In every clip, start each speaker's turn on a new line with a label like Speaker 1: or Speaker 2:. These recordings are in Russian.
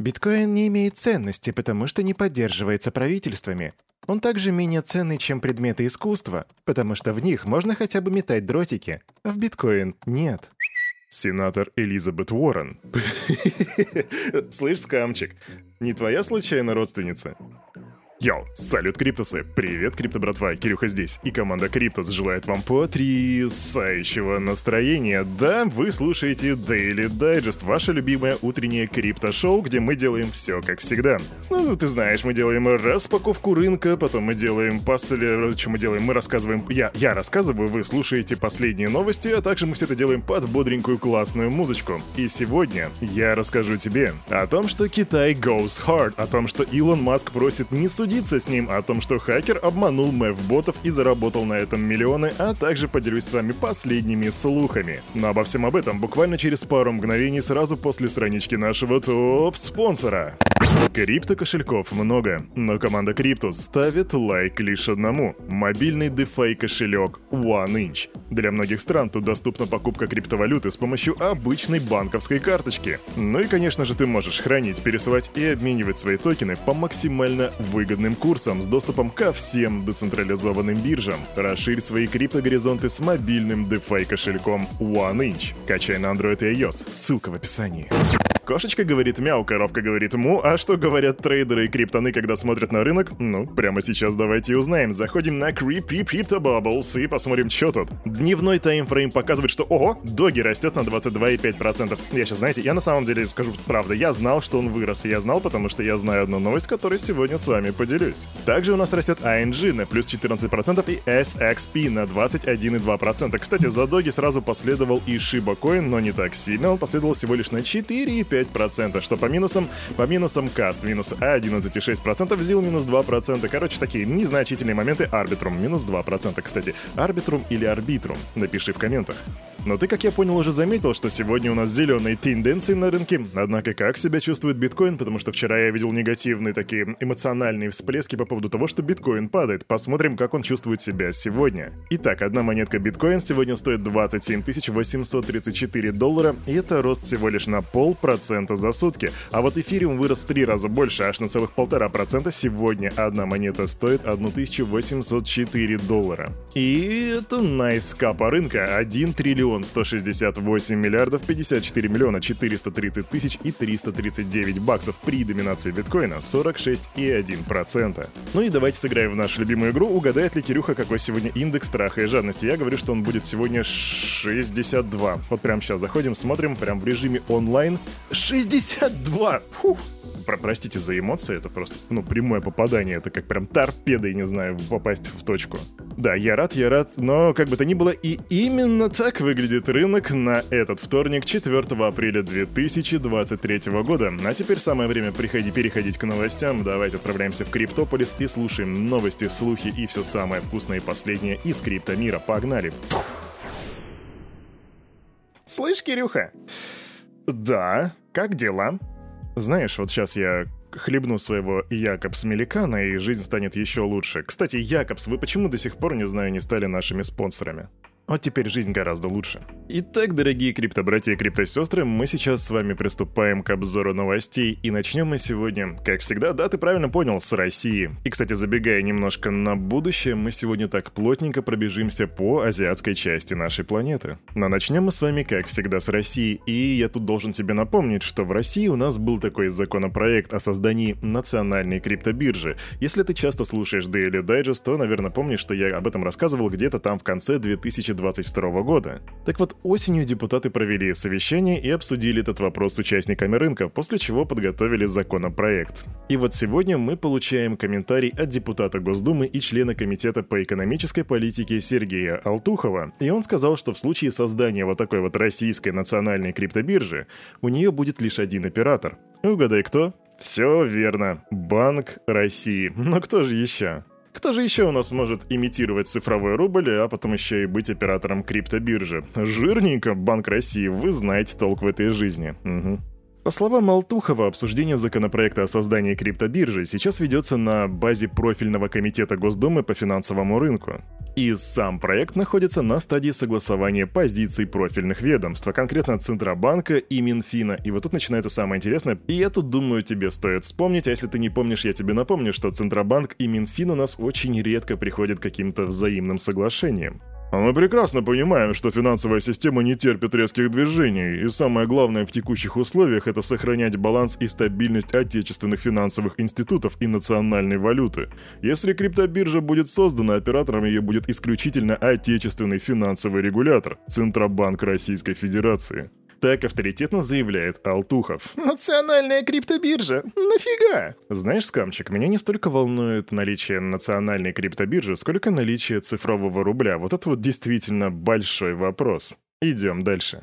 Speaker 1: Биткоин не имеет ценности, потому что не поддерживается правительствами. Он также менее ценный, чем предметы искусства, потому что в них можно хотя бы метать дротики, а в биткоин нет.
Speaker 2: Сенатор Элизабет Уоррен. Слышь, скамчик, не твоя случайно родственница? Йоу, салют, Криптусы! Привет, Крипто братва, Кирюха здесь, и команда Криптус желает вам потрясающего настроения. Да, вы слушаете Daily Digest, ваше любимое утреннее крипто-шоу, где мы делаем все как всегда. Ну, ты знаешь, мы делаем распаковку рынка, потом мы делаем после... Что мы делаем? Мы рассказываем... Я, я рассказываю, вы слушаете последние новости, а также мы все это делаем под бодренькую классную музычку. И сегодня я расскажу тебе о том, что Китай goes hard, о том, что Илон Маск просит не судить судиться с ним о том, что хакер обманул мэв-ботов и заработал на этом миллионы, а также поделюсь с вами последними слухами. Но обо всем об этом буквально через пару мгновений сразу после странички нашего топ-спонсора. Крипто кошельков много, но команда Криптус ставит лайк лишь одному. Мобильный DeFi кошелек OneInch. Для многих стран тут доступна покупка криптовалюты с помощью обычной банковской карточки. Ну и конечно же ты можешь хранить, пересылать и обменивать свои токены по максимально выгодным выгодным курсом с доступом ко всем децентрализованным биржам. Расширь свои криптогоризонты с мобильным DeFi кошельком OneInch. Качай на Android и iOS. Ссылка в описании. Кошечка говорит мяу, коровка говорит му, а что говорят трейдеры и криптоны, когда смотрят на рынок? Ну, прямо сейчас давайте узнаем. Заходим на Creepy Crypto Bubbles и посмотрим, что тут. Дневной таймфрейм показывает, что ого, доги растет на 22,5%. Я сейчас, знаете, я на самом деле скажу правду, я знал, что он вырос, и я знал, потому что я знаю одну новость, которую сегодня с вами поделюсь. Также у нас растет ANG на плюс 14% и SXP на 21,2%. Кстати, за доги сразу последовал и Shiba Coin, но не так сильно, он последовал всего лишь на 4,5%. 5%, что по минусам, по минусам КАС минус 11,6%, ВЗИЛ минус 2%. Короче, такие незначительные моменты Арбитрум минус 2%. Кстати, Арбитрум или Арбитрум? Напиши в комментах. Но ты, как я понял, уже заметил, что сегодня у нас зеленые тенденции на рынке. Однако как себя чувствует биткоин? Потому что вчера я видел негативные такие эмоциональные всплески по поводу того, что биткоин падает. Посмотрим, как он чувствует себя сегодня. Итак, одна монетка биткоин сегодня стоит 27 834 доллара, и это рост всего лишь на полпроцента за сутки. А вот эфириум вырос в три раза больше, аж на целых полтора процента. Сегодня одна монета стоит 1804 доллара. И это найскапа рынка. 1 триллион триллион 168 миллиардов 54 миллиона 430 тысяч и 339 баксов при доминации биткоина 46,1%. Ну и давайте сыграем в нашу любимую игру. Угадает ли Кирюха, какой сегодня индекс страха и жадности? Я говорю, что он будет сегодня 62. Вот прямо сейчас заходим, смотрим, прям в режиме онлайн. 62! Фух! про простите за эмоции, это просто, ну, прямое попадание, это как прям торпедой, не знаю, попасть в точку. Да, я рад, я рад, но как бы то ни было, и именно так выглядит рынок на этот вторник, 4 апреля 2023 года. А теперь самое время приходи, переходить к новостям. Давайте отправляемся в Криптополис и слушаем новости, слухи и все самое вкусное и последнее из криптомира. Погнали! Слышь, Кирюха? Да, как дела? Знаешь, вот сейчас я хлебну своего Якобс Меликана, и жизнь станет еще лучше. Кстати, Якобс, вы почему до сих пор, не знаю, не стали нашими спонсорами? Вот теперь жизнь гораздо лучше. Итак, дорогие криптобратья и криптосестры, мы сейчас с вами приступаем к обзору новостей, и начнем мы сегодня, как всегда, да, ты правильно понял, с России. И, кстати, забегая немножко на будущее, мы сегодня так плотненько пробежимся по азиатской части нашей планеты. Но начнем мы с вами, как всегда, с России, и я тут должен тебе напомнить, что в России у нас был такой законопроект о создании национальной криптобиржи. Если ты часто слушаешь Daily Digest, то, наверное, помнишь, что я об этом рассказывал где-то там в конце 2020 2022 года. Так вот, осенью депутаты провели совещание и обсудили этот вопрос с участниками рынка, после чего подготовили законопроект. И вот сегодня мы получаем комментарий от депутата Госдумы и члена Комитета по экономической политике Сергея Алтухова. И он сказал, что в случае создания вот такой вот российской национальной криптобиржи, у нее будет лишь один оператор. Угадай кто? Все верно. Банк России. Но кто же еще? Кто же еще у нас может имитировать цифровой рубль, а потом еще и быть оператором криптобиржи? Жирненько, Банк России, вы знаете толк в этой жизни. Угу. По словам Алтухова, обсуждение законопроекта о создании криптобиржи сейчас ведется на базе профильного комитета Госдумы по финансовому рынку. И сам проект находится на стадии согласования позиций профильных ведомств, а конкретно Центробанка и Минфина. И вот тут начинается самое интересное. И я тут думаю, тебе стоит вспомнить, а если ты не помнишь, я тебе напомню, что Центробанк и Минфин у нас очень редко приходят к каким-то взаимным соглашениям. А мы прекрасно понимаем, что финансовая система не терпит резких движений, и самое главное в текущих условиях это сохранять баланс и стабильность отечественных финансовых институтов и национальной валюты. Если криптобиржа будет создана, оператором ее будет исключительно отечественный финансовый регулятор – Центробанк Российской Федерации. Так авторитетно заявляет Алтухов.
Speaker 1: Национальная криптобиржа? Нафига?
Speaker 2: Знаешь, скамчик, меня не столько волнует наличие национальной криптобиржи, сколько наличие цифрового рубля. Вот это вот действительно большой вопрос. Идем дальше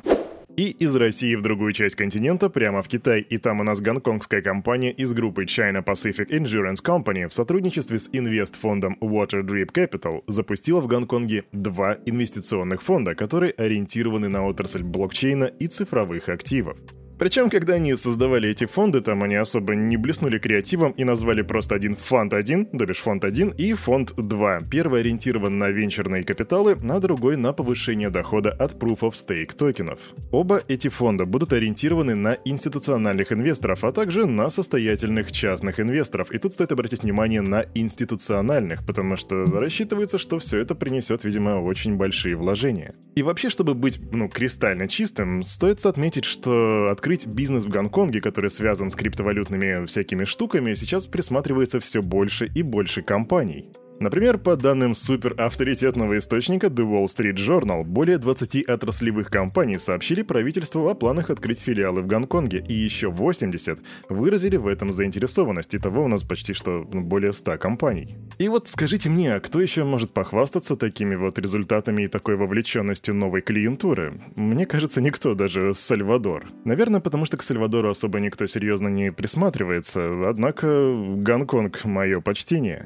Speaker 2: и из России в другую часть континента, прямо в Китай, и там у нас гонконгская компания из группы China Pacific Insurance Company в сотрудничестве с инвестфондом Water Drip Capital запустила в Гонконге два инвестиционных фонда, которые ориентированы на отрасль блокчейна и цифровых активов. Причем, когда они создавали эти фонды, там они особо не блеснули креативом и назвали просто один фонд 1, то бишь фонд 1 и фонд 2. Первый ориентирован на венчурные капиталы, а другой на повышение дохода от Proof of Stake токенов. Оба эти фонда будут ориентированы на институциональных инвесторов, а также на состоятельных частных инвесторов. И тут стоит обратить внимание на институциональных, потому что рассчитывается, что все это принесет, видимо, очень большие вложения. И вообще, чтобы быть, ну, кристально чистым, стоит отметить, что от открыть бизнес в Гонконге, который связан с криптовалютными всякими штуками, сейчас присматривается все больше и больше компаний. Например, по данным суперавторитетного источника The Wall Street Journal, более 20 отраслевых компаний сообщили правительству о планах открыть филиалы в Гонконге, и еще 80 выразили в этом заинтересованность. Итого у нас почти что ну, более 100 компаний. И вот скажите мне, а кто еще может похвастаться такими вот результатами и такой вовлеченностью новой клиентуры? Мне кажется, никто, даже Сальвадор. Наверное, потому что к Сальвадору особо никто серьезно не присматривается, однако Гонконг — мое почтение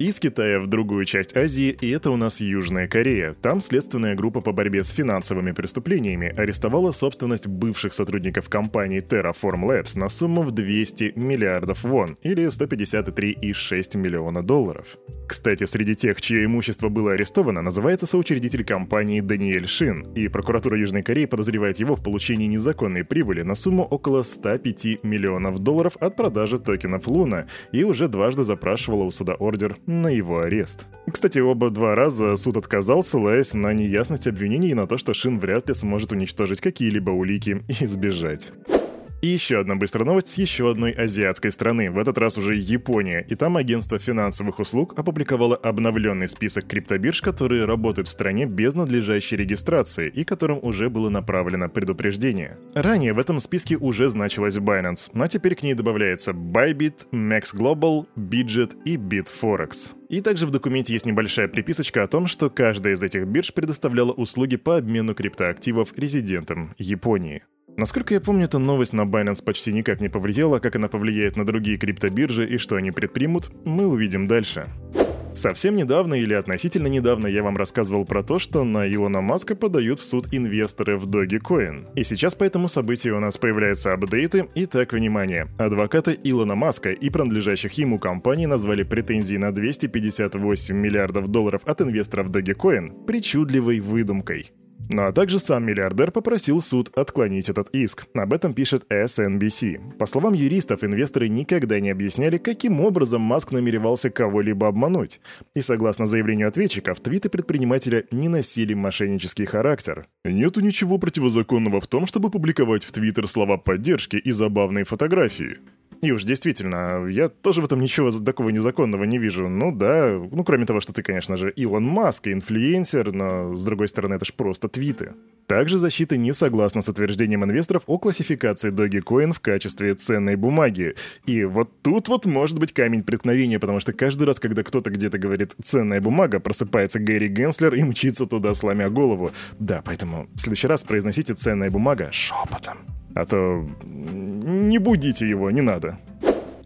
Speaker 2: из Китая в другую часть Азии, и это у нас Южная Корея. Там следственная группа по борьбе с финансовыми преступлениями арестовала собственность бывших сотрудников компании Terraform Labs на сумму в 200 миллиардов вон, или 153,6 миллиона долларов. Кстати, среди тех, чье имущество было арестовано, называется соучредитель компании Даниэль Шин, и прокуратура Южной Кореи подозревает его в получении незаконной прибыли на сумму около 105 миллионов долларов от продажи токенов Луна, и уже дважды запрашивала у суда ордер на его арест. Кстати, оба два раза суд отказал, ссылаясь на неясность обвинений и на то, что Шин вряд ли сможет уничтожить какие-либо улики и сбежать. И еще одна быстрая новость с еще одной азиатской страны, в этот раз уже Япония. И там агентство финансовых услуг опубликовало обновленный список криптобирж, которые работают в стране без надлежащей регистрации и которым уже было направлено предупреждение. Ранее в этом списке уже значилась Binance, но теперь к ней добавляется Bybit, Max Global, Bidget и Bitforex. И также в документе есть небольшая приписочка о том, что каждая из этих бирж предоставляла услуги по обмену криптоактивов резидентам Японии. Насколько я помню, эта новость на Binance почти никак не повлияла, как она повлияет на другие криптобиржи и что они предпримут, мы увидим дальше. Совсем недавно или относительно недавно я вам рассказывал про то, что на Илона Маска подают в суд инвесторы в Dogecoin. И сейчас по этому событию у нас появляются апдейты. Итак, внимание. Адвокаты Илона Маска и принадлежащих ему компаний назвали претензии на 258 миллиардов долларов от инвесторов Dogecoin причудливой выдумкой. Ну а также сам миллиардер попросил суд отклонить этот иск. Об этом пишет SNBC. По словам юристов, инвесторы никогда не объясняли, каким образом Маск намеревался кого-либо обмануть. И согласно заявлению ответчиков, твиты предпринимателя не носили мошеннический характер. Нету ничего противозаконного в том, чтобы публиковать в Твиттер слова поддержки и забавные фотографии. И уж действительно, я тоже в этом ничего такого незаконного не вижу. Ну да, ну кроме того, что ты, конечно же, Илон Маск, инфлюенсер, но с другой стороны, это ж просто твиты. Также защита не согласна с утверждением инвесторов о классификации Dogecoin в качестве ценной бумаги. И вот тут вот может быть камень преткновения, потому что каждый раз, когда кто-то где-то говорит «ценная бумага», просыпается Гэри Генслер и мчится туда, сломя голову. Да, поэтому в следующий раз произносите «ценная бумага» шепотом. А то не будите его, не надо.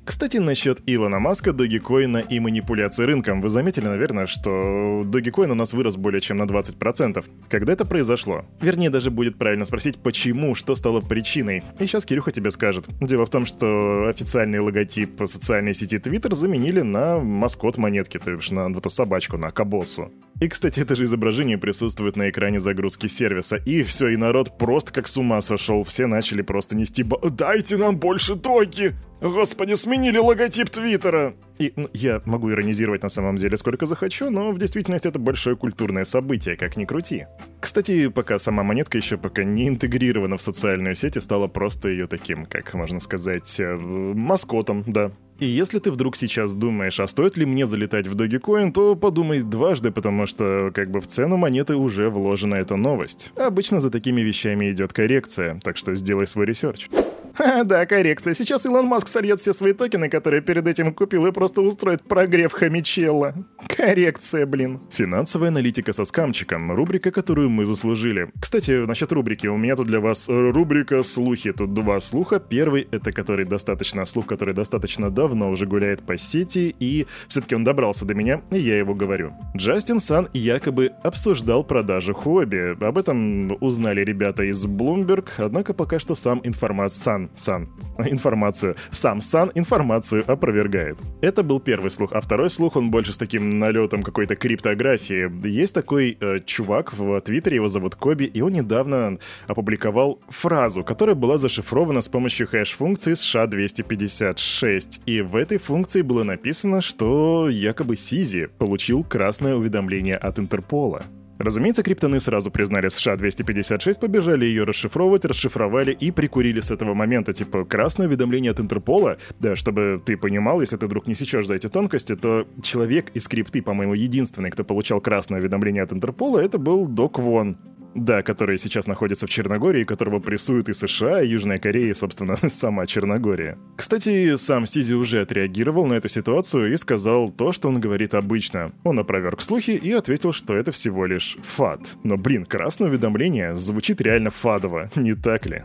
Speaker 2: Кстати, насчет Илона Маска, Dogecoin и манипуляции рынком. Вы заметили, наверное, что Dogecoin у нас вырос более чем на 20%. Когда это произошло? Вернее, даже будет правильно спросить, почему, что стало причиной. И сейчас Кирюха тебе скажет. Дело в том, что официальный логотип социальной сети Twitter заменили на маскот монетки, то есть на эту собачку, на Кабосу. И, кстати, это же изображение присутствует на экране загрузки сервиса. И все, и народ просто как с ума сошел. Все начали просто нести ба... «Дайте нам больше токи!» Господи, сменили логотип Твиттера! И ну, я могу иронизировать на самом деле сколько захочу, но в действительности это большое культурное событие, как ни крути. Кстати, пока сама монетка еще пока не интегрирована в социальную сеть и стала просто ее таким, как можно сказать, э, маскотом, да. И если ты вдруг сейчас думаешь, а стоит ли мне залетать в Dogecoin, то подумай дважды, потому что как бы в цену монеты уже вложена эта новость. Обычно за такими вещами идет коррекция, так что сделай свой research. Ха, да, коррекция. Сейчас Илон Маск сольет все свои токены, которые перед этим купил, и просто устроит прогрев хомичелла. Коррекция, блин. Финансовая аналитика со скамчиком. Рубрика, которую мы заслужили. Кстати, насчет рубрики. У меня тут для вас рубрика «Слухи». Тут два слуха. Первый — это который достаточно слух, который достаточно давно уже гуляет по сети, и все-таки он добрался до меня, и я его говорю. Джастин Сан якобы обсуждал продажу Huobi. Об этом узнали ребята из Bloomberg, однако пока что сам информация Сан Сан, информацию. Сам Сан информацию опровергает. Это был первый слух, а второй слух, он больше с таким налетом какой-то криптографии. Есть такой э, чувак в Твиттере, его зовут Коби, и он недавно опубликовал фразу, которая была зашифрована с помощью хэш-функции США-256. И в этой функции было написано, что якобы Сизи получил красное уведомление от Интерпола. Разумеется, криптоны сразу признали США-256, побежали ее расшифровывать, расшифровали и прикурили с этого момента, типа, красное уведомление от Интерпола. Да, чтобы ты понимал, если ты вдруг не сечешь за эти тонкости, то человек из крипты, по-моему, единственный, кто получал красное уведомление от Интерпола, это был Док Вон. Да, который сейчас находится в Черногории, которого прессуют и США, и Южная Корея, и, собственно, сама Черногория. Кстати, сам Сизи уже отреагировал на эту ситуацию и сказал то, что он говорит обычно. Он опроверг слухи и ответил, что это всего лишь фад. Но, блин, красное уведомление звучит реально фадово, не так ли?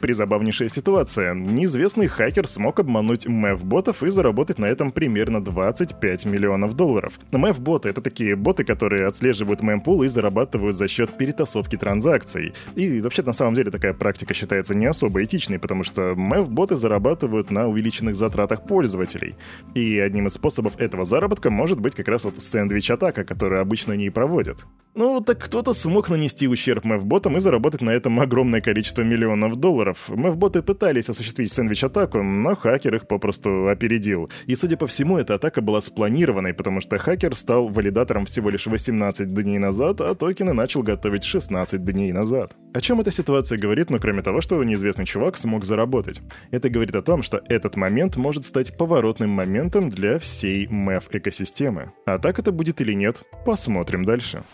Speaker 2: Призабавнейшая ситуация. Неизвестный хакер смог обмануть мэв-ботов и заработать на этом примерно 25 миллионов долларов. Мэв-боты — это такие боты, которые отслеживают мемпул и зарабатывают за счет перетасовки транзакций. И вообще на самом деле такая практика считается не особо этичной, потому что мэв-боты зарабатывают на увеличенных затратах пользователей. И одним из способов этого заработка может быть как раз вот сэндвич-атака, которую обычно не проводят. Ну, так кто-то смог нанести ущерб мэв-ботам и заработать на этом огромное количество миллионов долларов, долларов. Мэвботы пытались осуществить сэндвич-атаку, но хакер их попросту опередил. И, судя по всему, эта атака была спланированной, потому что хакер стал валидатором всего лишь 18 дней назад, а токены начал готовить 16 дней назад. О чем эта ситуация говорит, ну кроме того, что неизвестный чувак смог заработать? Это говорит о том, что этот момент может стать поворотным моментом для всей мэв-экосистемы. А так это будет или нет, посмотрим дальше.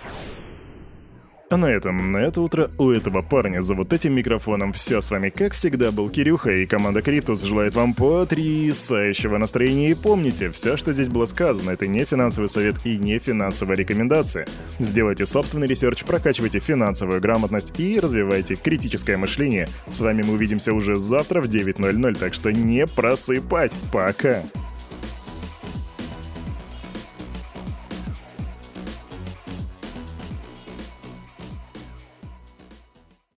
Speaker 2: А на этом, на это утро у этого парня за вот этим микрофоном все с вами, как всегда, был Кирюха, и команда Криптус желает вам потрясающего настроения. И помните, все, что здесь было сказано, это не финансовый совет и не финансовая рекомендация. Сделайте собственный research, прокачивайте финансовую грамотность и развивайте критическое мышление. С вами мы увидимся уже завтра в 9.00, так что не просыпать. Пока!